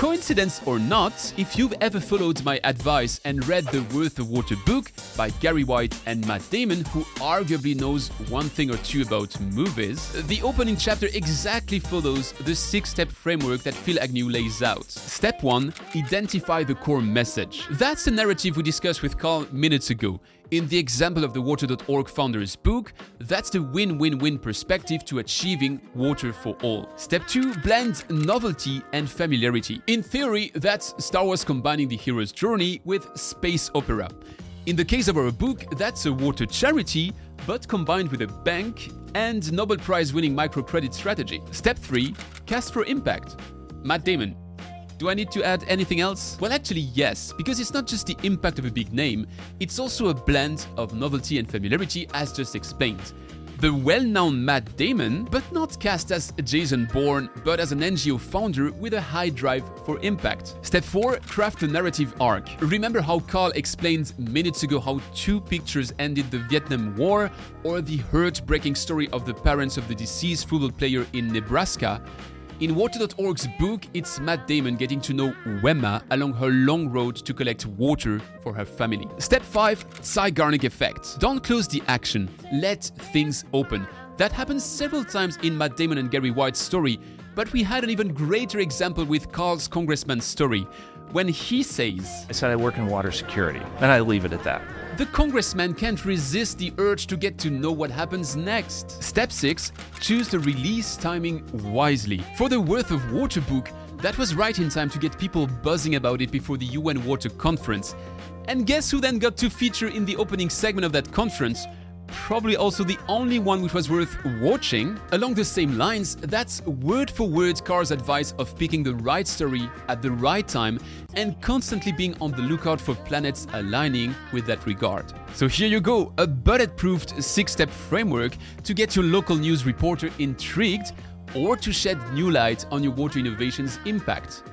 Coincidence or not, if you've ever followed my advice and read the Worth of Water book by Gary White and Matt Damon, who arguably knows one thing or two about movies, the opening chapter exactly follows the six step framework that Phill Agnew lays out. Step 1 Identify the core message. That's the narrative we discussed with Carl minutes ago. In the example of the Water.org founder's book, that's the win win win perspective to achieving water for all. Step 2 Blend novelty and familiarity. In theory, that's Star Wars combining the hero's journey with space opera. In the case of our book, that's a water charity, but combined with a bank and Nobel Prize winning microcredit strategy. Step 3 Cast for impact. Matt Damon, do I need to add anything else? Well, actually, yes, because it's not just the impact of a big name, it's also a blend of novelty and familiarity, as just explained. The well known Matt Damon, but not cast as Jason Bourne, but as an NGO founder with a high drive for impact. Step 4 Craft a narrative arc. Remember how Carl explained minutes ago how two pictures ended the Vietnam War, or the heartbreaking story of the parents of the deceased football player in Nebraska? In Water.org's book, it's Matt Damon getting to know Wemma along her long road to collect water for her family. Step 5 Zeigarnik Effect. Don't close the action, let things open. That happens several times in Matt Damon and Gary White's story, but we had an even greater example with Carl's congressman story when he says, I said I work in water security, and I leave it at that. The congressman can't resist the urge to get to know what happens next. Step 6 Choose the release timing wisely. For the Worth of Water book, that was right in time to get people buzzing about it before the UN Water Conference. And guess who then got to feature in the opening segment of that conference? Probably also the only one which was worth watching. Along the same lines, that's word for word Carl's advice of picking the right story at the right time and constantly being on the lookout for planets aligning with that regard. So here you go, a bulletproofed six step framework to get your local news reporter intrigued or to shed new light on your water innovation's impact.